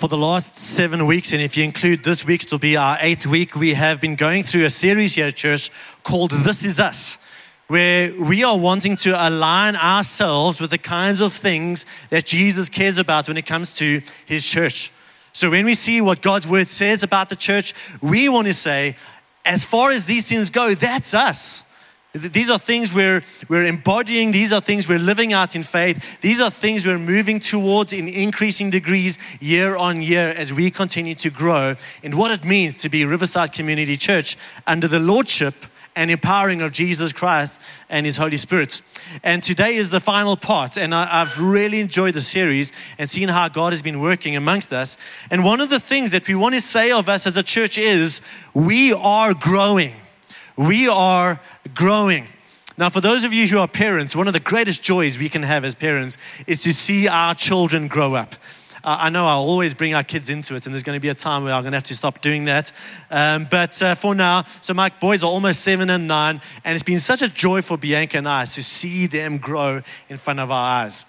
for the last seven weeks, and if you include this week, it'll be our eighth week, we have been going through a series here at church called This Is Us, where we are wanting to align ourselves with the kinds of things that Jesus cares about when it comes to his church. So when we see what God's word says about the church, we want to say, as far as these things go, that's us. These are things we're, we're embodying. These are things we're living out in faith. These are things we're moving towards in increasing degrees year on year as we continue to grow in what it means to be Riverside Community Church under the Lordship and empowering of Jesus Christ and His Holy Spirit. And today is the final part. And I, have really enjoyed the series and seen how God has been working amongst us. And one of the things that we want to say of us as a church is we are growing. We are growing. Now, for those of you who are parents, one of the greatest joys we can have as parents is to see our children grow up. Uh, I know I'll always bring our kids into it, and there's going to be a time where I'm going to have to stop doing that. Um, but uh, for now, so my boys are almost seven and nine, and it's been such a joy for Bianca and I to see them grow in front of our eyes.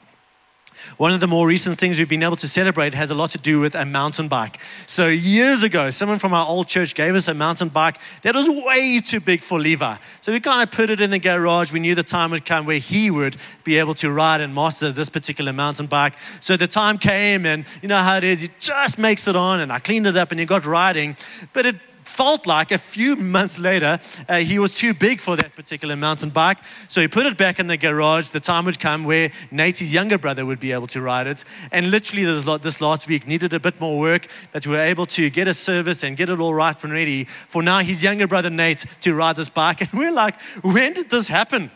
One of the more recent things we've been able to celebrate has a lot to do with a mountain bike. So, years ago, someone from our old church gave us a mountain bike that was way too big for Levi. So, we kind of put it in the garage. We knew the time would come where he would be able to ride and master this particular mountain bike. So, the time came, and you know how it is, he just makes it on, and I cleaned it up, and he got riding. But it felt like a few months later, uh, he was too big for that particular mountain bike. So he put it back in the garage. The time would come where Nate's younger brother would be able to ride it. And literally, this last week needed a bit more work that we were able to get a service and get it all right and ready for now his younger brother Nate to ride this bike. And we're like, when did this happen?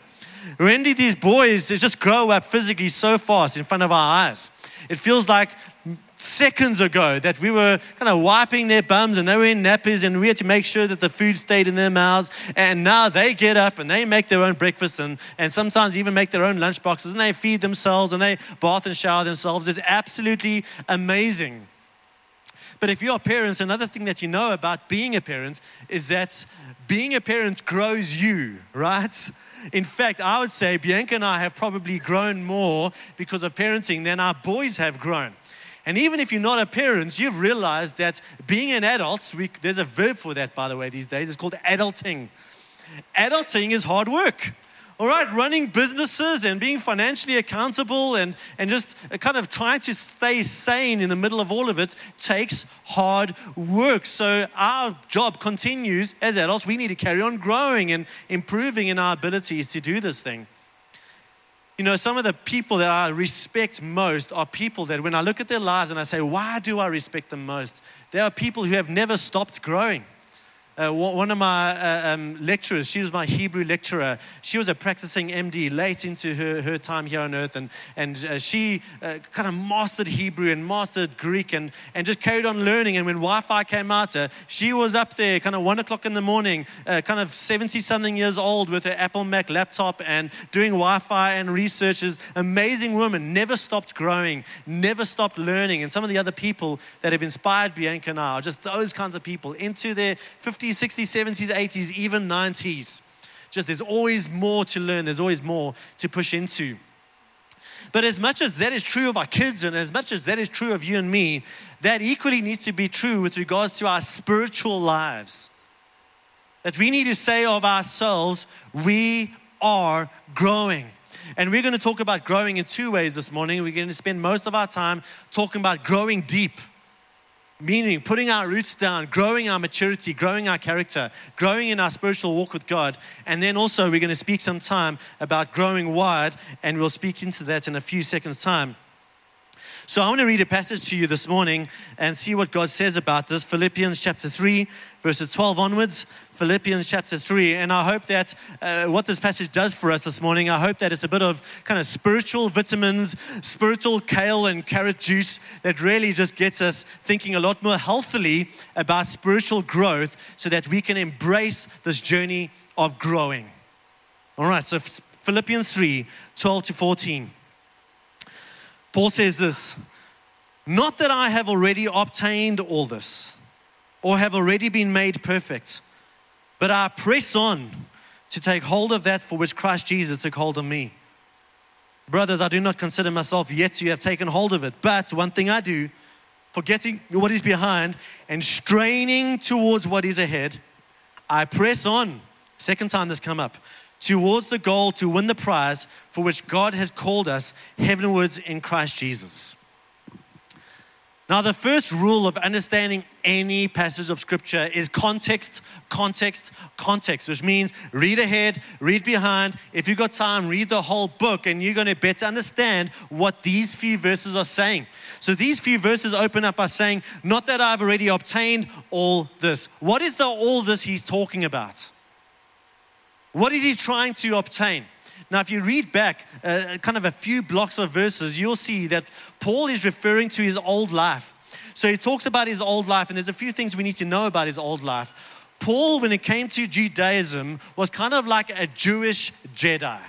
When did these boys just grow up physically so fast in front of our eyes? It feels like seconds ago that we were kind of wiping their bums and they were in nappies and we had to make sure that the food stayed in their mouths. And now they get up and they make their own breakfast and, and sometimes even make their own lunch boxes and they feed themselves and they bath and shower themselves. It's absolutely amazing. But if you're parents, another thing that you know about being a parent is that being a parent grows you, right? In fact, I would say Bianca and I have probably grown more because of parenting than our boys have grown. And even if you're not a parent, you've realized that being an adult, we, there's a verb for that, by the way, these days, it's called adulting. Adulting is hard work. All right, running businesses and being financially accountable and, and just kind of trying to stay sane in the middle of all of it takes hard work. So our job continues as adults. We need to carry on growing and improving in our abilities to do this thing. You know, some of the people that I respect most are people that when I look at their lives and I say, why do I respect them most? They are people who have never stopped growing. Uh, one of my uh, um, lecturers, she was my Hebrew lecturer. She was a practicing MD late into her, her time here on earth, and, and uh, she uh, kind of mastered Hebrew and mastered Greek and, and just carried on learning. And when Wi Fi came out, uh, she was up there kind of one o'clock in the morning, uh, kind of 70 something years old with her Apple Mac laptop and doing Wi Fi and researches. Amazing woman, never stopped growing, never stopped learning. And some of the other people that have inspired Bianca now are just those kinds of people into their 50s 50s, 60s, 70s, 80s, even 90s. Just there's always more to learn, there's always more to push into. But as much as that is true of our kids and as much as that is true of you and me, that equally needs to be true with regards to our spiritual lives. That we need to say of ourselves, we are growing. And we're going to talk about growing in two ways this morning. We're going to spend most of our time talking about growing deep meaning putting our roots down, growing our maturity, growing our character, growing in our spiritual walk with God. And then also, we're going to speak some time about growing wide, and we'll speak into that in a few seconds' time. So I want to read a passage to you this morning and see what God says about this. Philippians chapter 3, verses 12 onwards. Philippians chapter 3. And I hope that uh, what this passage does for us this morning, I hope that it's a bit of kind of spiritual vitamins, spiritual kale and carrot juice that really just gets us thinking a lot more healthily about spiritual growth so that we can embrace this journey of growing. All right, so Philippians 3 12 to 14. Paul says this Not that I have already obtained all this or have already been made perfect, but I press on to take hold of that for which Christ Jesus took hold of me. Brothers, I do not consider myself yet to have taken hold of it, but one thing I do forgetting what is behind, and straining towards what is ahead, I press on. Second time this come up. Towards the goal to win the prize for which God has called us heavenwards in Christ Jesus. Now, the first rule of understanding any passage of scripture is context, context, context, which means read ahead, read behind. If you've got time, read the whole book, and you're going to better understand what these few verses are saying. So, these few verses open up by saying, Not that I've already obtained all this. What is the all this he's talking about? What is he trying to obtain? Now, if you read back uh, kind of a few blocks of verses, you'll see that Paul is referring to his old life. So he talks about his old life, and there's a few things we need to know about his old life. Paul, when it came to Judaism, was kind of like a Jewish Jedi.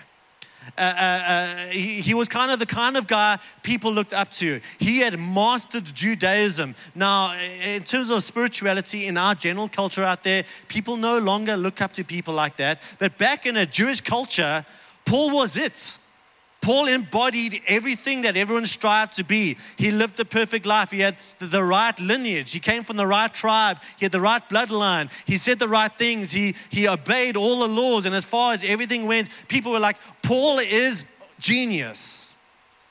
Uh, uh, uh, he, he, was kind of the kind of guy people looked up to. He had mastered Judaism. Now, in terms of spirituality in our general culture out there, people no longer look up to people like that. But back in a Jewish culture, Paul was it. Paul embodied everything that everyone strived to be. He lived the perfect life. He had the right lineage. He came from the right tribe. He had the right bloodline. He said the right things. He, he obeyed all the laws. And as far as everything went, people were like, Paul is genius.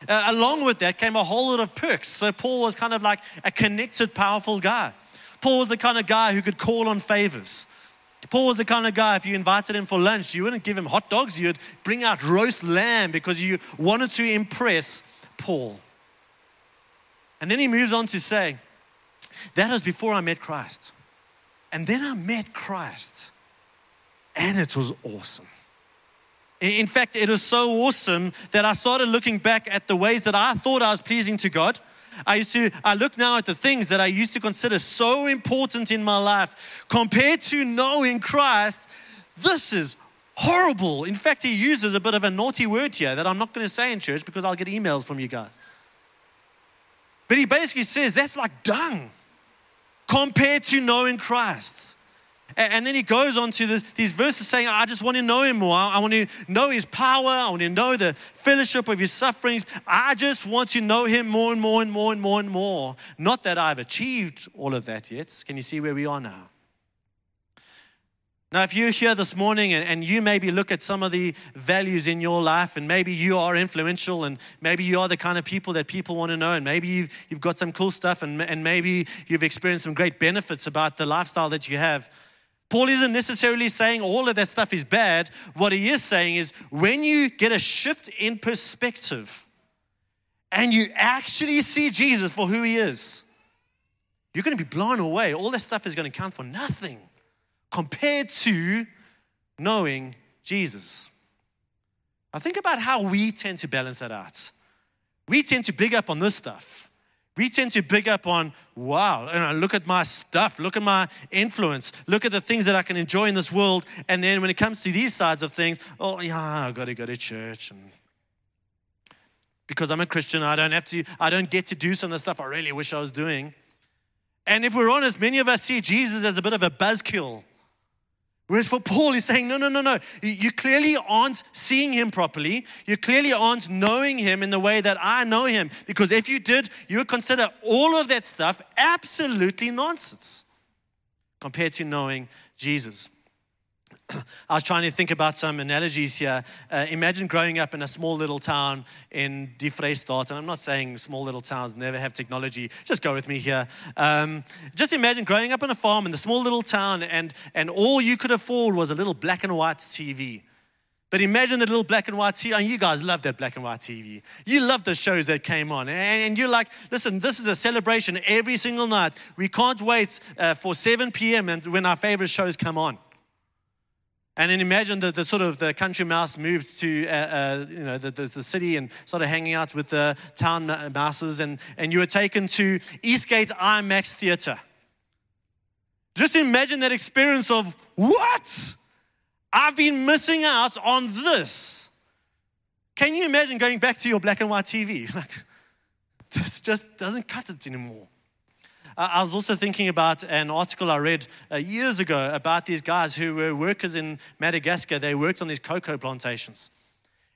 Uh, along with that came a whole lot of perks. So Paul was kind of like a connected, powerful guy. Paul was the kind of guy who could call on favors. Paul was the kind of guy, if you invited him for lunch, you wouldn't give him hot dogs, you'd bring out roast lamb because you wanted to impress Paul. And then he moves on to say, That was before I met Christ. And then I met Christ, and it was awesome. In fact, it was so awesome that I started looking back at the ways that I thought I was pleasing to God I used to, I look now at the things that I used to consider so important in my life compared to knowing Christ. This is horrible. In fact, he uses a bit of a naughty word here that I'm not going to say in church because I'll get emails from you guys. But he basically says that's like dung compared to knowing Christ. And then he goes on to these verses saying, I just want to know him more. I want to know his power. I want to know the fellowship of his sufferings. I just want to know him more and more and more and more and more. Not that I've achieved all of that yet. Can you see where we are now? Now, if you're here this morning and, and, you maybe look at some of the values in your life, and maybe you are influential, and maybe you are the kind of people that people want to know, and maybe you've, you've got some cool stuff, and, and maybe you've experienced some great benefits about the lifestyle that you have, Paul isn't necessarily saying all of that stuff is bad. What he is saying is when you get a shift in perspective and you actually see Jesus for who he is, you're going to be blown away. All that stuff is going to count for nothing compared to knowing Jesus. Now, think about how we tend to balance that out. We tend to big up on this stuff. We tend to big up on, wow, and I look at my stuff, look at my influence, look at the things that I can enjoy in this world. And then when it comes to these sides of things, oh, yeah, I've got to go to church. And because I'm a Christian, I don't have to, I don't get to do some of the stuff I really wish I was doing. And if we're honest, many of us see Jesus as a bit of a buzzkill. Whereas for Paul, he's saying, no, no, no, no. You clearly aren't seeing him properly. You clearly aren't knowing him in the way that I know him. Because if you did, you would consider all of that stuff absolutely nonsense compared to knowing Jesus. I was trying to think about some analogies here. Uh, imagine growing up in a small little town in Die and I'm not saying small little towns never have technology. Just go with me here. Um, just imagine growing up on a farm in the small little town, and, and all you could afford was a little black and white TV. But imagine the little black and white TV. And you guys love that black and white TV. You love the shows that came on. And you're like, listen, this is a celebration every single night. We can't wait uh, for 7 p.m. and when our favorite shows come on. And then imagine the, the sort of the country mouse moved to uh, uh, you know the, the, the, city and started hanging out with the town mouses, and, and you were taken to Eastgate IMAX Theatre. Just imagine that experience of what? I've been missing out on this. Can you imagine going back to your black and white TV? Like, this just doesn't cut it anymore. I was also thinking about an article I read uh, years ago about these guys who were workers in Madagascar. They worked on these cocoa plantations.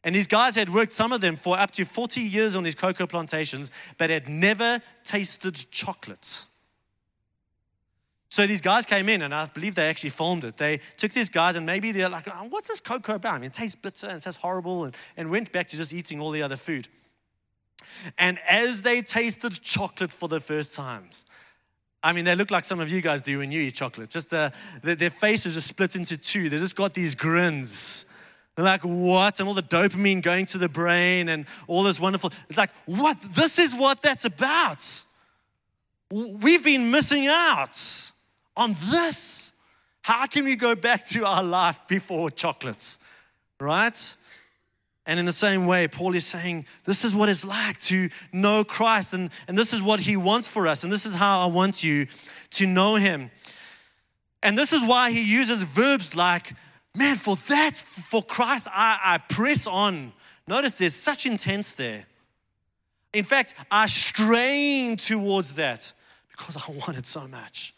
And these guys had worked, some of them, for up to 40 years on these cocoa plantations, but had never tasted chocolate. So these guys came in, and I believe they actually filmed it. They took these guys, and maybe they're like, oh, What's this cocoa about? I mean, it tastes bitter and it tastes horrible, and, and went back to just eating all the other food. And as they tasted chocolate for the first times, I mean, they look like some of you guys do when you eat chocolate. Just uh, the, the, their faces just split into two. They just got these grins. They're like, what? And all the dopamine going to the brain and all this wonderful. It's like, what? This is what that's about. We've been missing out on this. How can we go back to our life before chocolates? Right? And in the same way, Paul is saying, This is what it's like to know Christ, and, and this is what he wants for us, and this is how I want you to know him. And this is why he uses verbs like, Man, for that, for Christ, I, I press on. Notice there's such intense there. In fact, I strain towards that because I want it so much.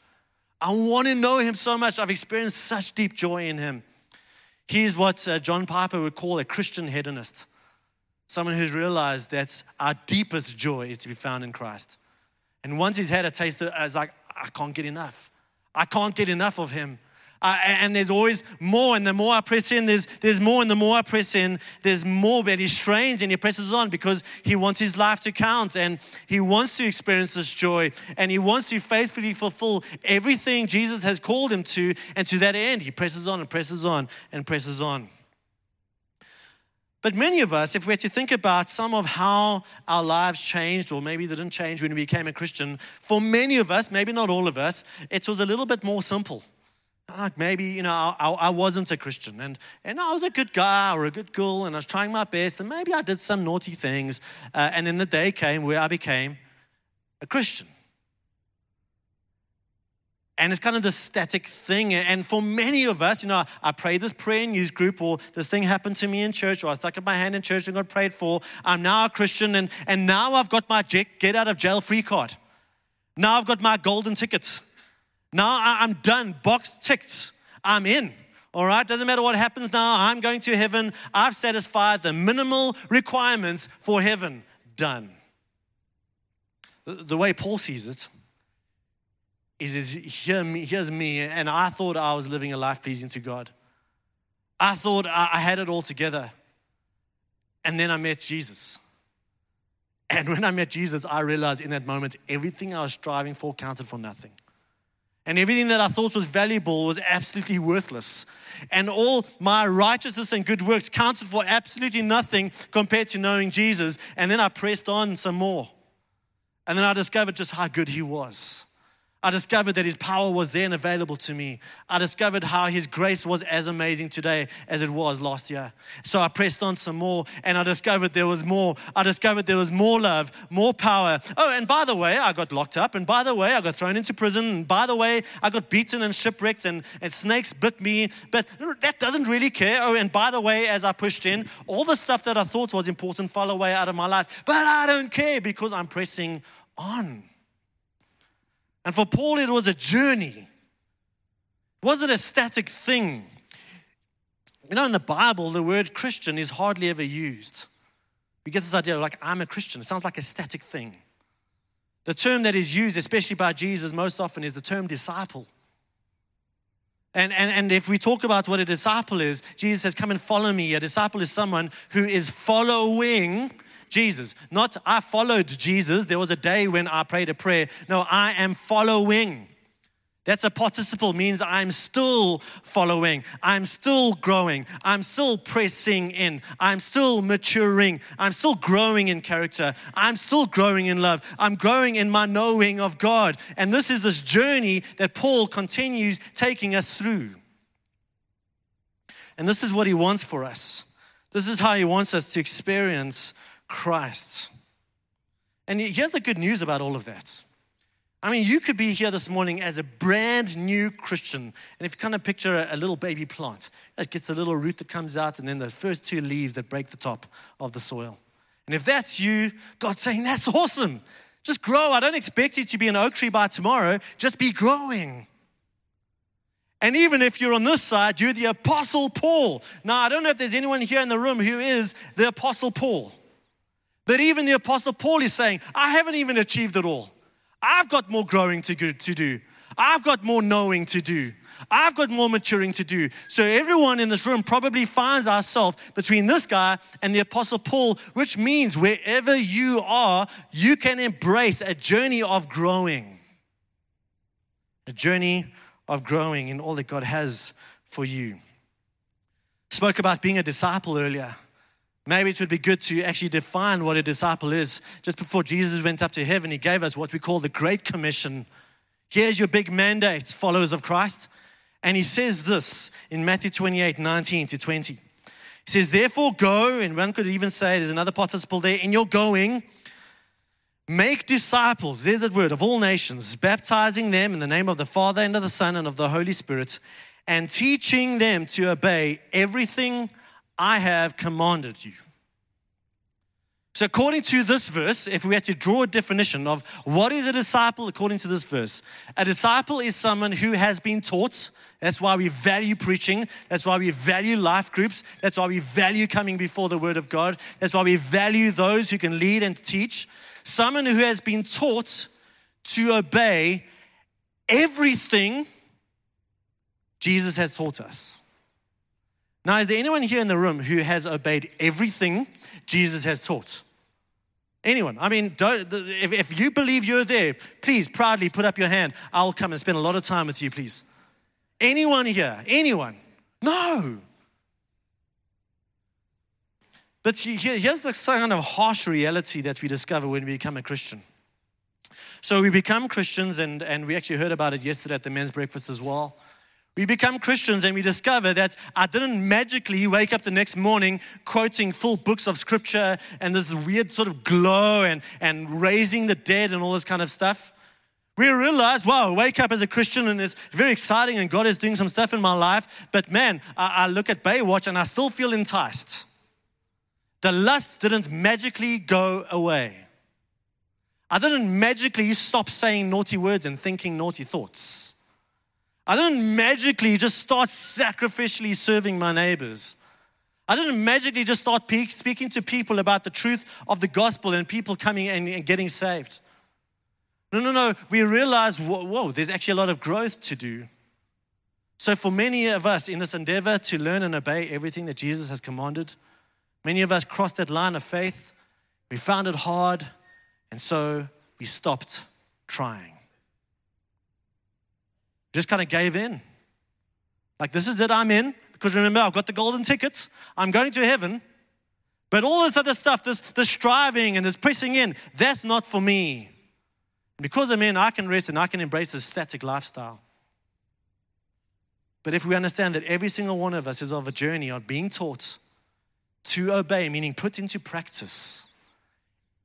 I want to know him so much. I've experienced such deep joy in him. He's what uh, John Piper would call a Christian hedonist someone who's realized that our deepest joy is to be found in Christ. And once he's had a taste, of, it's like, I can't get enough. I can't get enough of him. Uh, and there's always more, and the more I press in, there's, there's more, and the more I press in, there's more. But he strains and he presses on because he wants his life to count, and he wants to experience this joy, and he wants to faithfully fulfill everything Jesus has called him to. And to that end, he presses on and presses on and presses on. But many of us, if we're to think about some of how our lives changed, or maybe they didn't change when we became a Christian, for many of us, maybe not all of us, it was a little bit more simple like maybe you know I, I, wasn't a christian. And, and i was a good guy or a good girl and i was trying my best and maybe i did some naughty things. Uh, and then the day came where i became a christian. And it's kind of this static thing. And for many of us you know i prayed this prayer in youth group or this thing happened to me in church or i stuck up my hand in church and got prayed for. I'm now a christian and, and now i've got my get out of jail free card. Now i've got my golden ticket now I'm done, box ticked, I'm in. All right, doesn't matter what happens now, I'm going to heaven. I've satisfied the minimal requirements for heaven. Done. The way Paul sees it is, is here here's me, and I thought I was living a life pleasing to God. I thought I had it all together. And then I met Jesus. And when I met Jesus, I realized in that moment everything I was striving for counted for nothing. And everything that I thought was valuable was absolutely worthless. And all my righteousness and good works counted for absolutely nothing compared to knowing Jesus. And then I pressed on some more. And then I discovered just how good he was. I discovered that His power was then available to me. I discovered how His grace was as amazing today as it was last year. So I pressed on some more and I discovered there was more. I discovered there was more love, more power. Oh, and by the way, I got locked up. And by the way, I got thrown into prison. And by the way, I got beaten and shipwrecked and, and snakes bit me. But that doesn't really care. Oh, and by the way, as I pushed in, all the stuff that I thought was important fell away out of my life. But I don't care because I'm pressing on. And for Paul, it was a journey. It wasn't a static thing. You know, in the Bible, the word Christian is hardly ever used. We get this idea of like, I'm a Christian. It sounds like a static thing. The term that is used, especially by Jesus, most often is the term disciple. And, and, and if we talk about what a disciple is, Jesus says, Come and follow me. A disciple is someone who is following Jesus. Not I followed Jesus. There was a day when I prayed a prayer. No, I am following. That's a participle, means I'm still following. I'm still growing. I'm still pressing in. I'm still maturing. I'm still growing in character. I'm still growing in love. I'm growing in my knowing of God. And this is this journey that Paul continues taking us through. And this is what he wants for us. This is how he wants us to experience Christ. And here's the good news about all of that. I mean, you could be here this morning as a brand new Christian. And if you kind of picture a, little baby plant, it gets a little root that comes out, and then the first two leaves that break the top of the soil. And if that's you, God's saying, That's awesome. Just grow. I don't expect you to be an oak tree by tomorrow. Just be growing. And even if you're on this side, you're the Apostle Paul. Now, I don't know if there's anyone here in the room who is the Apostle Paul. But even the Apostle Paul is saying, I haven't even achieved it all. I've got more growing to, to do, I've got more knowing to do. I've got more maturing to do. So everyone in this room probably finds ourselves between this guy and the Apostle Paul, which means wherever you are, you can embrace a journey of growing. A journey of growing in all that God has for you. Spoke about being a disciple earlier. Maybe it would be good to actually define what a disciple is. Just before Jesus went up to heaven, he gave us what we call the Great Commission. Here's your big mandate, followers of Christ. And he says this in Matthew 28 19 to 20. He says, Therefore, go, and one could even say there's another participle there, in your going, make disciples, there's that word, of all nations, baptizing them in the name of the Father and of the Son and of the Holy Spirit, and teaching them to obey everything I have commanded you. So, according to this verse, if we had to draw a definition of what is a disciple according to this verse, a disciple is someone who has been taught. That's why we value preaching. That's why we value life groups. That's why we value coming before the Word of God. That's why we value those who can lead and teach. Someone who has been taught to obey everything Jesus has taught us. Now, is there anyone here in the room who has obeyed everything Jesus has taught? Anyone? I mean, if, if you believe you're there, please proudly put up your hand. I'll come and spend a lot of time with you, please. Anyone here? Anyone? No. But here's the kind of harsh reality that we discover when we become a Christian. So we become Christians, and, and we actually heard about it yesterday at the men's breakfast as well. We become Christians and we discover that I didn't magically wake up the next morning quoting full books of scripture and this weird sort of glow and, and raising the dead and all this kind of stuff. We realize, wow, wake up as a Christian and it's very exciting and God is doing some stuff in my life. But man, I, I look at Baywatch and I still feel enticed. The lust didn't magically go away. I didn't magically stop saying naughty words and thinking naughty thoughts. I didn't magically just start sacrificially serving my neighbors. I didn't magically just start speaking to people about the truth of the gospel and people coming and getting saved. No, no, no. We realize, whoa, whoa, there's actually a lot of growth to do. So, for many of us in this endeavor to learn and obey everything that Jesus has commanded, many of us crossed that line of faith. We found it hard, and so we stopped trying just kind of gave in. Like, this is it, I'm in. Because remember, I've got the golden tickets, I'm going to heaven. But all this other stuff, this, this striving and this pressing in, that's not for me. Because I'm in, I can rest and I can embrace this static lifestyle. But if we understand that every single one of us is of a journey of being taught to obey, meaning put into practice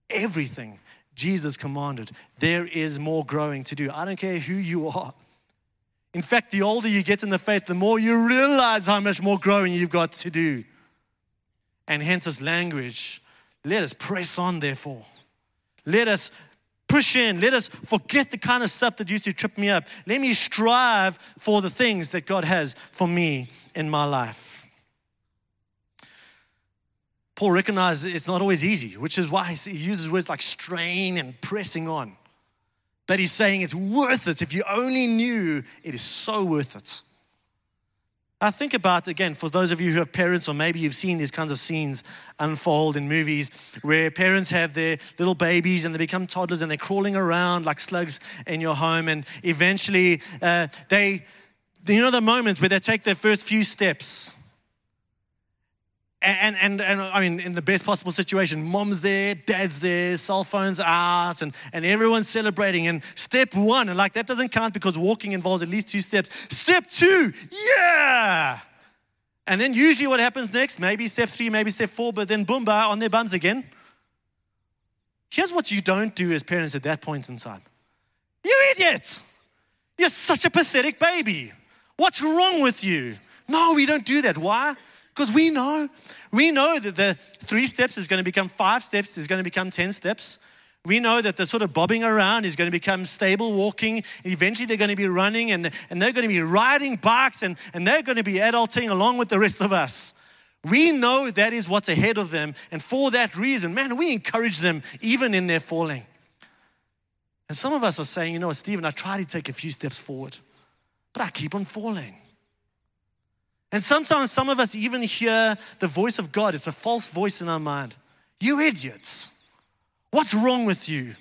everything Jesus commanded, there is more growing to do. I don't care who you are. In fact, the older you get in the faith, the more you realize how much more growing you've got to do. And hence this language. Let us press on, therefore. Let us push in. Let us forget the kind of stuff that used to trip me up. Let me strive for the things that God has for me in my life. Paul recognizes it's not always easy, which is why he uses words like strain and pressing on. But he's saying it's worth it. If you only knew, it is so worth it. I think about, again, for those of you who have parents, or maybe you've seen these kinds of scenes unfold in movies where parents have their little babies and they become toddlers and they're crawling around like slugs in your home. And eventually, uh, they, you know, the moments where they take their first few steps and, and, and I mean, in the best possible situation, mom's there, dad's there, cell phones out, and, and everyone's celebrating. And step one, and like that doesn't count because walking involves at least two steps. Step two, yeah! And then usually what happens next, maybe step three, maybe step four, but then boom, bah, on their bums again. Here's what you don't do as parents at that point in time. You idiot! You're such a pathetic baby. What's wrong with you? No, we don't do that. Why? Because we know, we know that the three steps is going to become five steps, is going to become 10 steps. We know that the sort of bobbing around is going to become stable walking. Eventually, they're going to be running and, and they're going to be riding bikes and, and they're going to be adulting along with the rest of us. We know that is what's ahead of them. And for that reason, man, we encourage them even in their falling. And some of us are saying, you know, Stephen, I try to take a few steps forward, but I keep on falling. And sometimes some of us even hear the voice of God. It's a false voice in our mind. You idiots. What's wrong with you?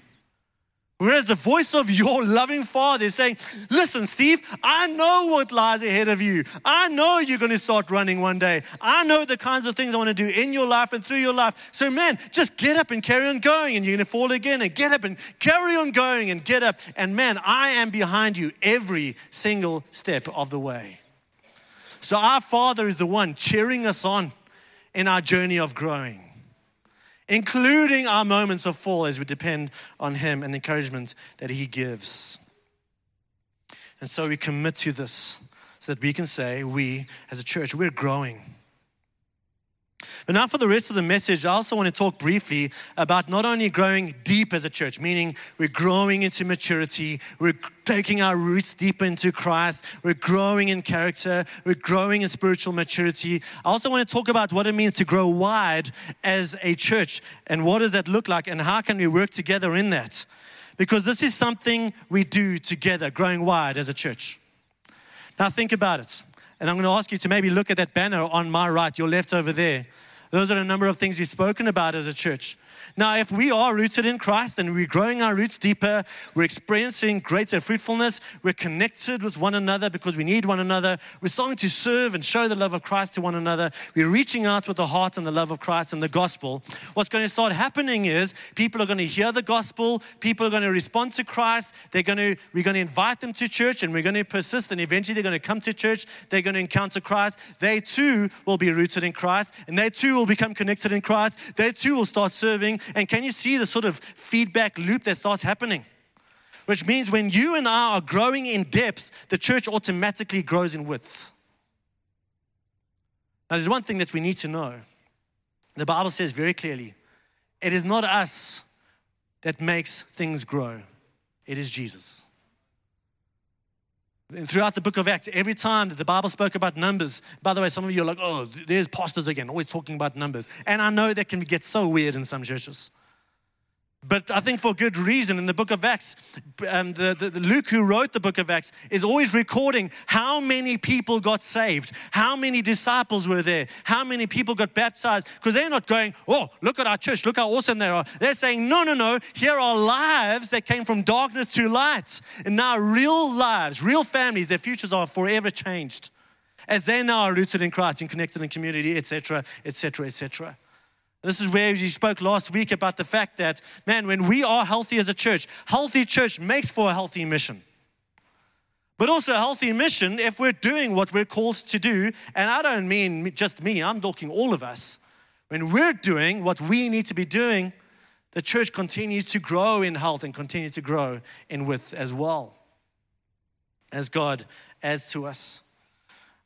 Whereas the voice of your loving father is saying, Listen, Steve, I know what lies ahead of you. I know you're going to start running one day. I know the kinds of things I want to do in your life and through your life. So, man, just get up and carry on going, and you're going to fall again, and get up and carry on going, and get up. And, man, I am behind you every single step of the way. So, our Father is the one cheering us on in our journey of growing including our moments of fall as we depend on Him and the encouragement that He gives. And so we commit to this so that we can say, we as a church, we're growing. But now, for the rest of the message, I also want to talk briefly about not only growing deep as a church, meaning we're growing into maturity, we're taking our roots deeper into Christ, we're growing in character, we're growing in spiritual maturity. I also want to talk about what it means to grow wide as a church and what does that look like and how can we work together in that. Because this is something we do together, growing wide as a church. Now, think about it. And I'm going to ask you to maybe look at that banner on my right, your left over there. Those are a number of things we've spoken about as a church. Now, if we are rooted in Christ and we're growing our roots deeper, we're experiencing greater fruitfulness, we're connected with one another because we need one another, we're starting to serve and show the love of Christ to one another, we're reaching out with the heart and the love of Christ and the gospel. What's going to start happening is people are going to hear the gospel, people are going to respond to Christ, they're going to, we're going to invite them to church and we're going to persist, and eventually they're going to come to church, they're going to encounter Christ. They too will be rooted in Christ, and they too will become connected in Christ. They too will start serving and can you see the sort of feedback loop that starts happening? Which means when you and I are growing in depth, the church automatically grows in width. Now, there's one thing that we need to know. The Bible says very clearly it is not us that makes things grow, it is Jesus. And throughout the book of Acts, every time that the Bible spoke about numbers, by the way, some of you are like, oh, there's pastors again, always talking about numbers. And I know that can get so weird in some churches. But I think for good reason. In the book of Acts, um, the, the, the, Luke, who wrote the book of Acts, is always recording how many people got saved, how many disciples were there, how many people got baptized. Because they're not going, oh, look at our church, look how awesome they are. They're saying, no, no, no, here are lives that came from darkness to light. And now real lives, real families, their futures are forever changed as they now are rooted in Christ and connected in community, etc., etc., etc. This is where you spoke last week about the fact that, man, when we are healthy as a church, healthy church makes for a healthy mission. But also a healthy mission if we're doing what we're called to do. And I don't mean just me, I'm talking all of us. When we're doing what we need to be doing, the church continues to grow in health and continues to grow in width as well as God adds to us.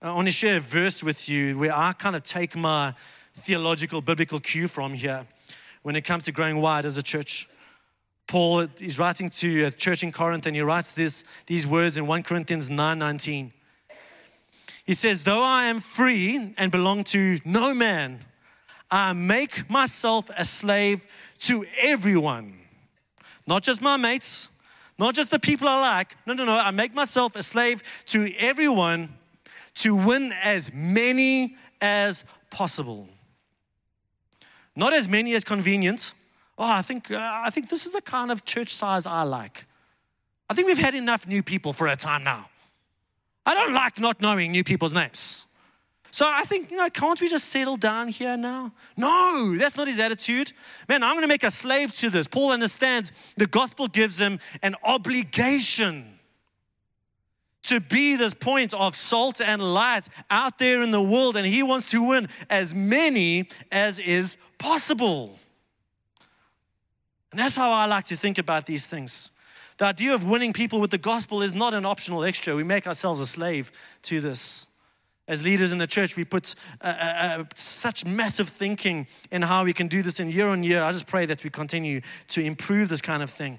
I want to share a verse with you where I kind of take my theological, biblical cue from here when it comes to growing wide as a church. Paul is writing to a church in Corinth and he writes this, these words in 1 Corinthians 9 19. He says, Though I am free and belong to no man, I make myself a slave to everyone. Not just my mates, not just the people I like. No, no, no. I make myself a slave to everyone to win as many as possible. Not as many as convenience. Oh, I think, uh, I think this is the kind of church size I like. I think we've had enough new people for a time now. I don't like not knowing new people's names. So I think, you know, can't we just settle down here now? No, that's not his attitude. Man, I'm going to make a slave to this. Paul understands the gospel gives him an obligation to be this point of salt and light out there in the world, and he wants to win as many as is possible. And that's how I like to think about these things. The idea of winning people with the gospel is not an optional extra. We make ourselves a slave to this. as leaders in the church, we put uh, uh, uh, such massive thinking in how we can do this in year on year. I just pray that we continue to improve this kind of thing.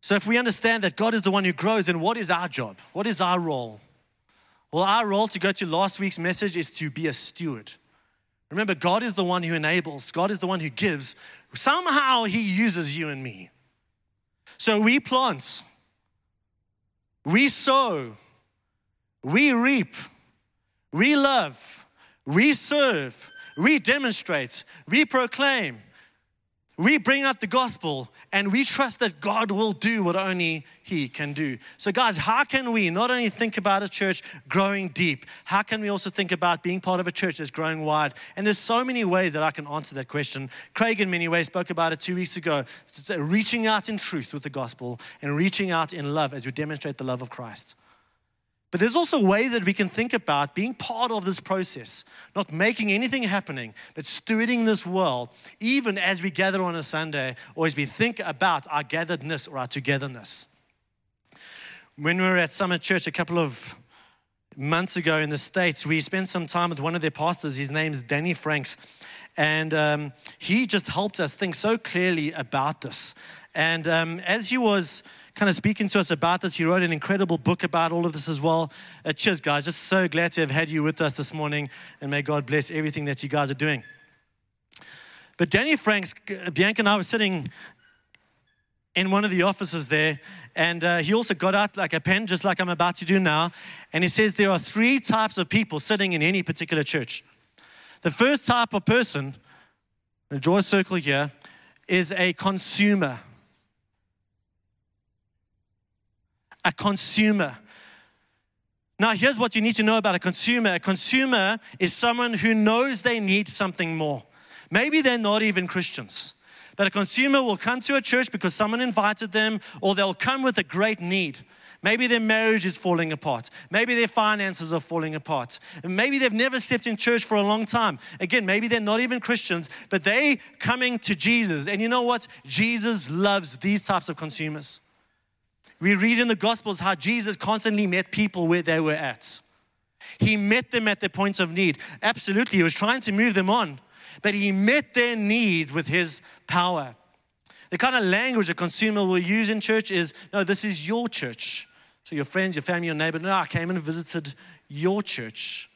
So, if we understand that God is the one who grows, then what is our job? What is our role? Well, our role to go to last week's message is to be a steward. Remember, God is the one who enables, God is the one who gives. Somehow, He uses you and me. So, we plant, we sow, we reap, we love, we serve, we demonstrate, we proclaim, we bring out the gospel, and we trust that God will do what only He can do. So, guys, how can we not only think about a church growing deep, how can we also think about being part of a church that's growing wide? And there's so many ways that I can answer that question. Craig, in many ways, spoke about it two weeks ago uh, reaching out in truth with the gospel and reaching out in love as we demonstrate the love of Christ. But there's also ways that we can think about being part of this process, not making anything happening, but stewarding this world, even as we gather on a Sunday or as we think about our gatheredness or our togetherness. When we were at Summit Church a couple of months ago in the States, we spent some time with one of their pastors. His name's Danny Franks. And um, he just helped us think so clearly about this. And um, as he was kind of speaking to us about this. He wrote an incredible book about all of this as well. Uh, cheers, guys. Just so glad to have had you with us this morning, and may God bless everything that you guys are doing. But Danny Franks, Bianca and I were sitting in one of the offices there, and uh, he also got out like a pen, just like I'm about to do now, and he says there are three types of people sitting in any particular church. The first type of person, draw a circle here, is a consumer. A consumer. Now, here's what you need to know about a consumer a consumer is someone who knows they need something more. Maybe they're not even Christians. But a consumer will come to a church because someone invited them, or they'll come with a great need. Maybe their marriage is falling apart. Maybe their finances are falling apart. Maybe they've never stepped in church for a long time. Again, maybe they're not even Christians, but they coming to Jesus. And you know what? Jesus loves these types of consumers. We read in the Gospels how Jesus constantly met people where they were at. He met them at their points of need. Absolutely, he was trying to move them on, but he met their need with his power. The kind of language a consumer will use in church is no, this is your church. So your friends, your family, your neighbor, no, I came and visited your church.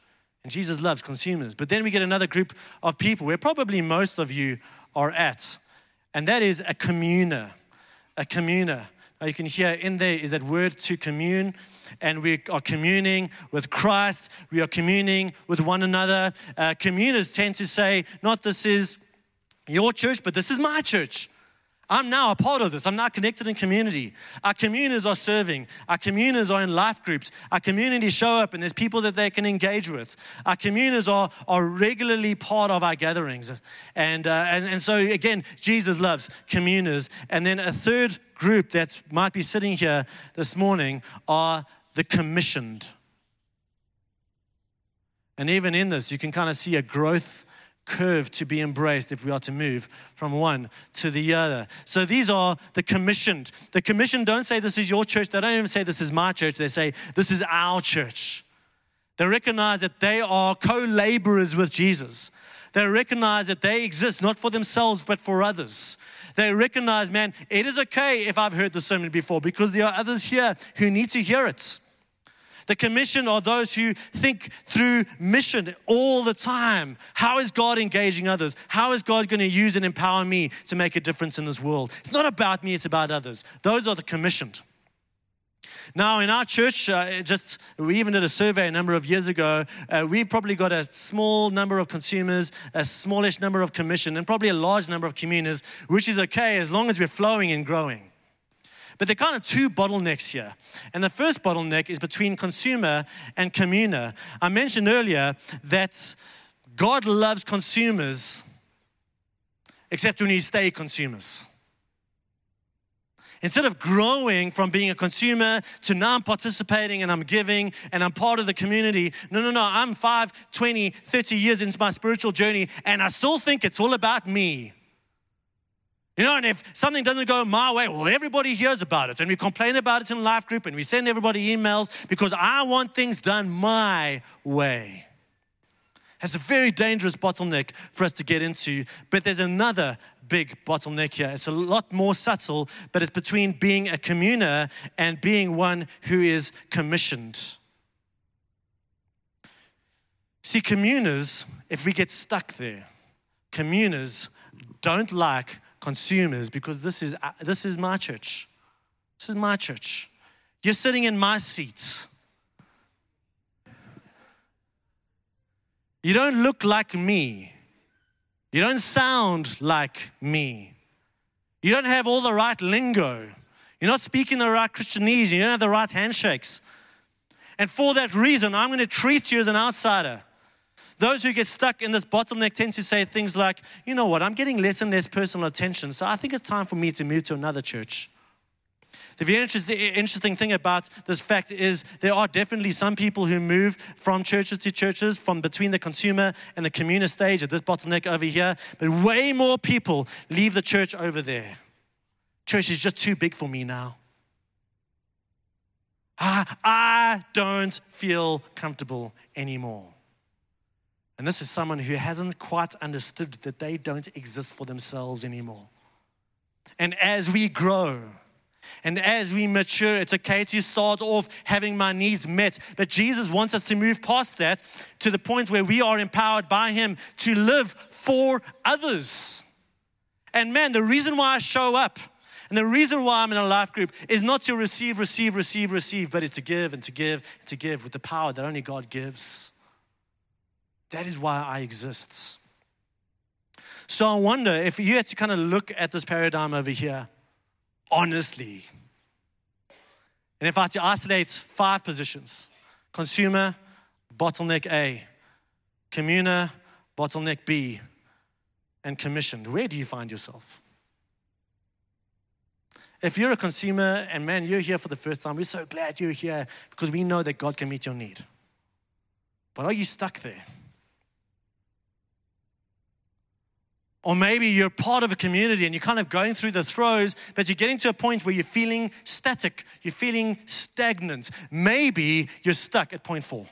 And Jesus loves consumers. But then we get another group of people where probably most of you are at, and that is a communer. A communer. Uh, you can hear in there is that word to commune. And we are communing with Christ. We are communing with one another. Uh, communers tend to say, not this is your church, but this is my church. I'm now a part of this. I'm now connected in community. Our communers are serving. Our communers are in life groups. Our communities show up and there's people that they can engage with. Our communers are, are regularly part of our gatherings. And, uh, and, and so, again, Jesus loves communers. And then a third group that might be sitting here this morning are the commissioned. And even in this, you can kind of see a growth curve to be embraced if we are to move from one to the other. So these are the commissioned. The commissioned don't say this is your church. They don't even say this is my church. They say this is our church. They recognize that they are co laborers with Jesus. They recognize that they exist not for themselves but for others. They recognize, man, it is okay if I've heard the sermon before because there are others here who need to hear it. The commission are those who think through mission all the time. How is God engaging others? How is God going to use and empower me to make a difference in this world? It's not about me, it's about others. Those are the commissioned. Now, in our church, uh, just we even did a survey a number of years ago. Uh, we probably got a small number of consumers, a smallish number of commission, and probably a large number of communers, which is okay as long as we're flowing and growing. But there are kind of two bottlenecks here. And the first bottleneck is between consumer and communer. I mentioned earlier that God loves consumers, except when you stay consumers. Instead of growing from being a consumer to now I'm participating and I'm giving and I'm part of the community. No, no, no. I'm 5, 20, 30 years into my spiritual journey and I still think it's all about me. You know, and if something doesn't go my way, well, everybody hears about it. And we complain about it in life group and we send everybody emails because I want things done my way. That's a very dangerous bottleneck for us to get into. But there's another big bottleneck here. It's a lot more subtle, but it's between being a communer and being one who is commissioned. See, communers, if we get stuck there, communers don't like consumers because this is, uh, this is my church. This is my church. You're sitting in my seat. You don't look like me. You don't sound like me. You don't have all the right lingo. You're not speaking the right Christianese. You don't have the right handshakes. And for that reason, I'm going to treat you as an outsider. Those who get stuck in this bottleneck tend to say things like, you know what, I'm getting less and less personal attention, so I think it's time for me to move to another church. The very interesting thing about this fact is there are definitely some people who move from churches to churches, from between the consumer and the communer stage at this bottleneck over here, but way more people leave the church over there. Church is just too big for me now. I don't feel comfortable anymore. And this is someone who hasn't quite understood that they don't exist for themselves anymore. And as we grow, and as we mature, it's okay to start off having my needs met. But Jesus wants us to move past that to the point where we are empowered by Him to live for others. And man, the reason why I show up and the reason why I'm in a life group is not to receive, receive, receive, receive, but it's to give and to give and to give with the power that only God gives. That is why I exist. So I wonder if you had to kind of look at this paradigm over here honestly, and if I had to isolate five positions consumer, bottleneck A, communer, bottleneck B, and commissioned, where do you find yourself? If you're a consumer and man, you're here for the first time, we're so glad you're here because we know that God can meet your need. But are you stuck there? Or maybe you're part of a community and you're kind of going through the throes, but you're getting to a point where you're feeling static, you're feeling stagnant. Maybe you're stuck at point four.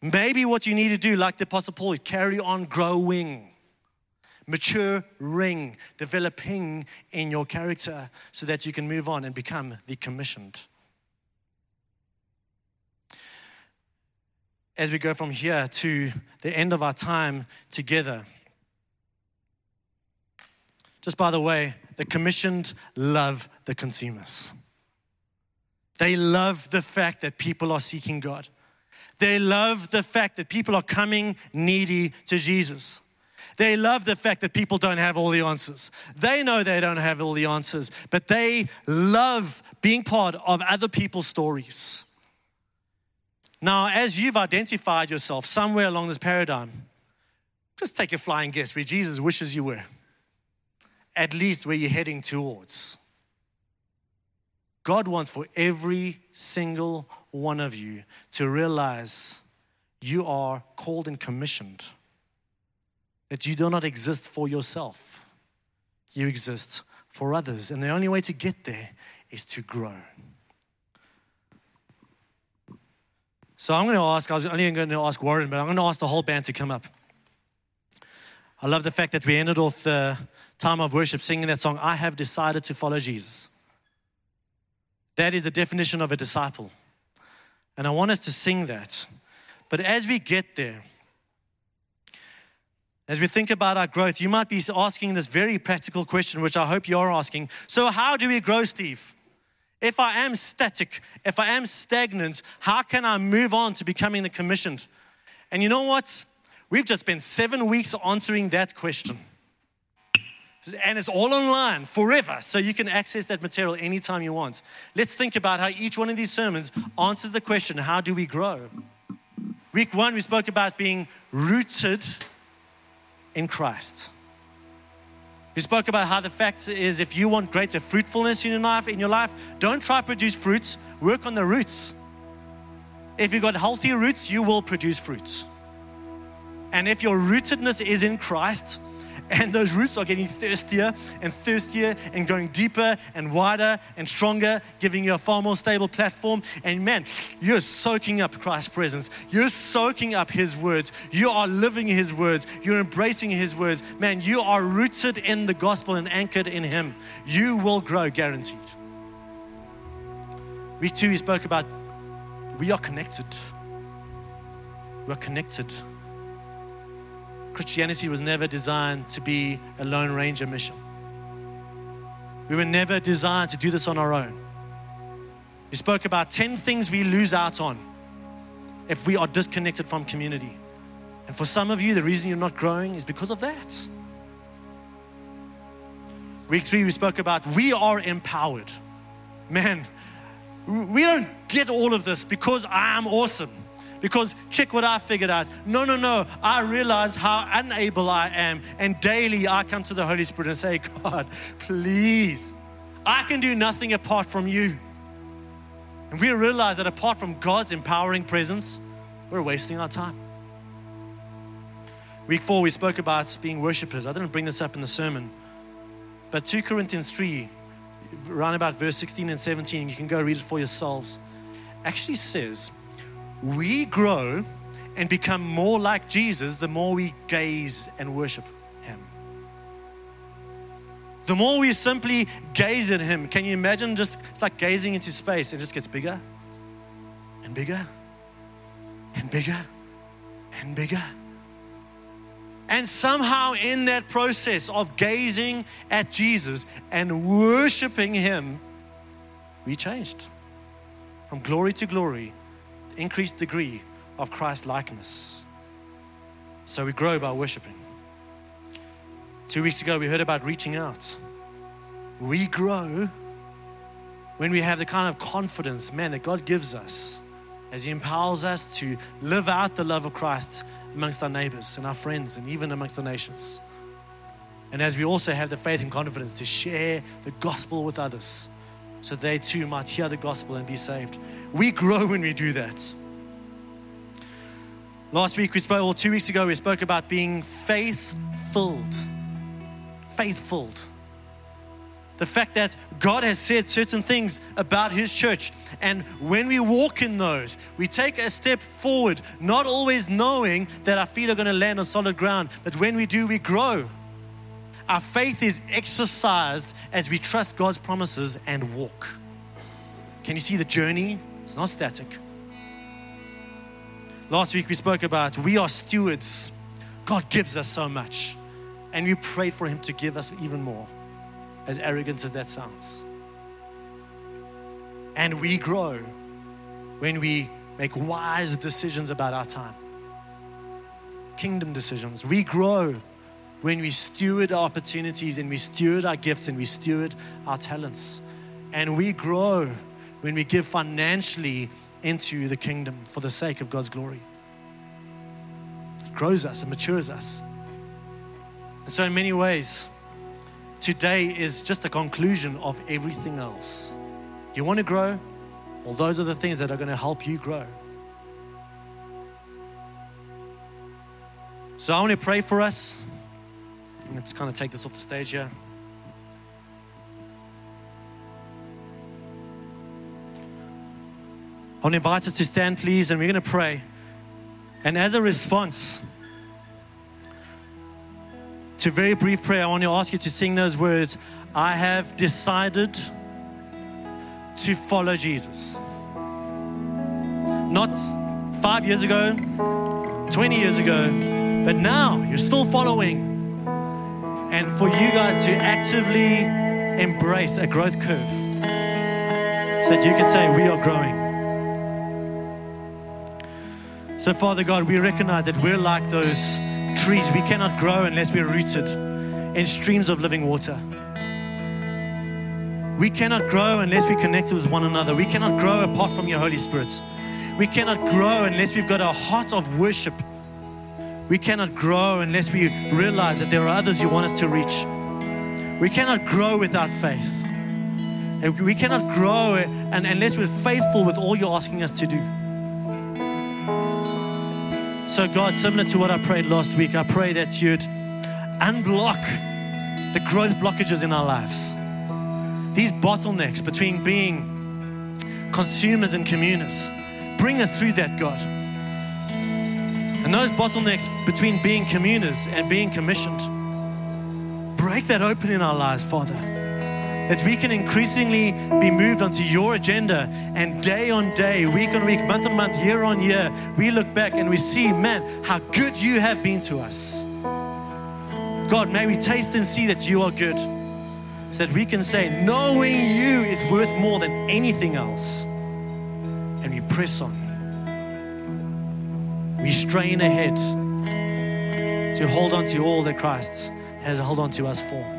Maybe what you need to do, like the Apostle Paul, is carry on growing, maturing, developing in your character so that you can move on and become the commissioned. As we go from here to the end of our time together, just by the way, the commissioned love the consumers. They love the fact that people are seeking God. They love the fact that people are coming needy to Jesus. They love the fact that people don't have all the answers. They know they don't have all the answers, but they love being part of other people's stories. Now, as you've identified yourself somewhere along this paradigm, just take a flying guess where Jesus wishes you were at least where you're heading towards. God wants for every single one of you to realize you are called and commissioned, that you do not exist for yourself, you exist for others. And the only way to get there is to grow. So I'm going to ask, I was only going to ask Warren, but I'm going to ask the whole band to come up. I love the fact that we ended off the time of worship singing that song, I have decided to follow Jesus. That is the definition of a disciple. And I want us to sing that. But as we get there, as we think about our growth, you might be asking this very practical question, which I hope you're asking. So, how do we grow, Steve? If I am static, if I am stagnant, how can I move on to becoming the commissioned? And you know what? We've just spent seven weeks answering that question. And it's all online forever, so you can access that material anytime you want. Let's think about how each one of these sermons answers the question how do we grow? Week one, we spoke about being rooted in Christ. We spoke about how the fact is if you want greater fruitfulness in your life, in your life, don't try to produce fruits, work on the roots. If you've got healthy roots, you will produce fruits. And if your rootedness is in Christ, And those roots are getting thirstier and thirstier and going deeper and wider and stronger, giving you a far more stable platform. And man, you're soaking up Christ's presence. You're soaking up His words. You are living His words. You're embracing His words. Man, you are rooted in the gospel and anchored in Him. You will grow, guaranteed. Week two, we spoke about we are connected. We are connected. Christianity was never designed to be a Lone Ranger mission. We were never designed to do this on our own. We spoke about 10 things we lose out on if we are disconnected from community. And for some of you, the reason you're not growing is because of that. Week three, we spoke about we are empowered. Man, we don't get all of this because I'm awesome because check what I figured out. No, no, no. I realize how unable I am. And daily I come to the Holy Spirit and say, God, please, I can do nothing apart from you. And we realize that apart from God's empowering presence, we're wasting our time. Week four, we spoke about being worshippers. I didn't bring this up in the sermon, but 2 Corinthians 3, around about verse 16 and 17, you can go read it for yourselves, actually says, we grow and become more like Jesus the more we gaze and worship Him. The more we simply gaze at Him, can you imagine just it's like gazing into space, it just gets bigger and bigger and bigger and bigger. And somehow, in that process of gazing at Jesus and worshiping Him, we changed from glory to glory increased degree of Christ likeness. So we grow by worshiping. Two weeks ago, we heard about reaching out. We grow when we have the kind of confidence, man, that God gives us as He empowers us to live out the love of Christ amongst our neighbors and our friends and even amongst the nations. And as we also have the faith and confidence to share the gospel with others so they too might hear the gospel and be saved. We grow when we do that. Last week we spoke, or two weeks ago, we spoke about being faith filled. Faith filled. The fact that God has said certain things about His church, and when we walk in those, we take a step forward, not always knowing that our feet are going to land on solid ground, but when we do, we grow. Our faith is exercised as we trust God's promises and walk. Can you see the journey? It's not static. Last week we spoke about we are stewards. God gives us so much. And we prayed for Him to give us even more, as arrogant as that sounds. And we grow when we make wise decisions about our time. Kingdom decisions. We grow when we steward our opportunities and we steward our gifts and we steward our talents. And we grow when we give financially into the kingdom for the sake of God's glory. It grows us and matures us. And so, in many ways, today is just a conclusion of everything else. You want to grow? Well, those are the things that are going to help you grow. So, I want to pray for us. Let's kind of take this off the stage here. I want to invite us to stand, please, and we're going to pray. And as a response to a very brief prayer, I want to ask you to sing those words I have decided to follow Jesus. Not five years ago, 20 years ago, but now you're still following and for you guys to actively embrace a growth curve so that you can say, We are growing. So, Father God, we recognize that we're like those trees. We cannot grow unless we're rooted in streams of living water. We cannot grow unless we connect with one another. We cannot grow apart from your Holy Spirit. We cannot grow unless we've got a heart of worship we cannot grow unless we realize that there are others you want us to reach. We cannot grow without faith. We cannot grow unless we're faithful with all you're asking us to do. So, God, similar to what I prayed last week, I pray that you'd unblock the growth blockages in our lives. These bottlenecks between being consumers and communers. Bring us through that, God. And those bottlenecks between being communers and being commissioned, break that open in our lives, Father. That we can increasingly be moved onto your agenda and day on day, week on week, month on month, year on year, we look back and we see, man, how good you have been to us. God, may we taste and see that you are good so that we can say, knowing you is worth more than anything else. And we press on. We strain ahead to hold on to all that Christ has held on to us for.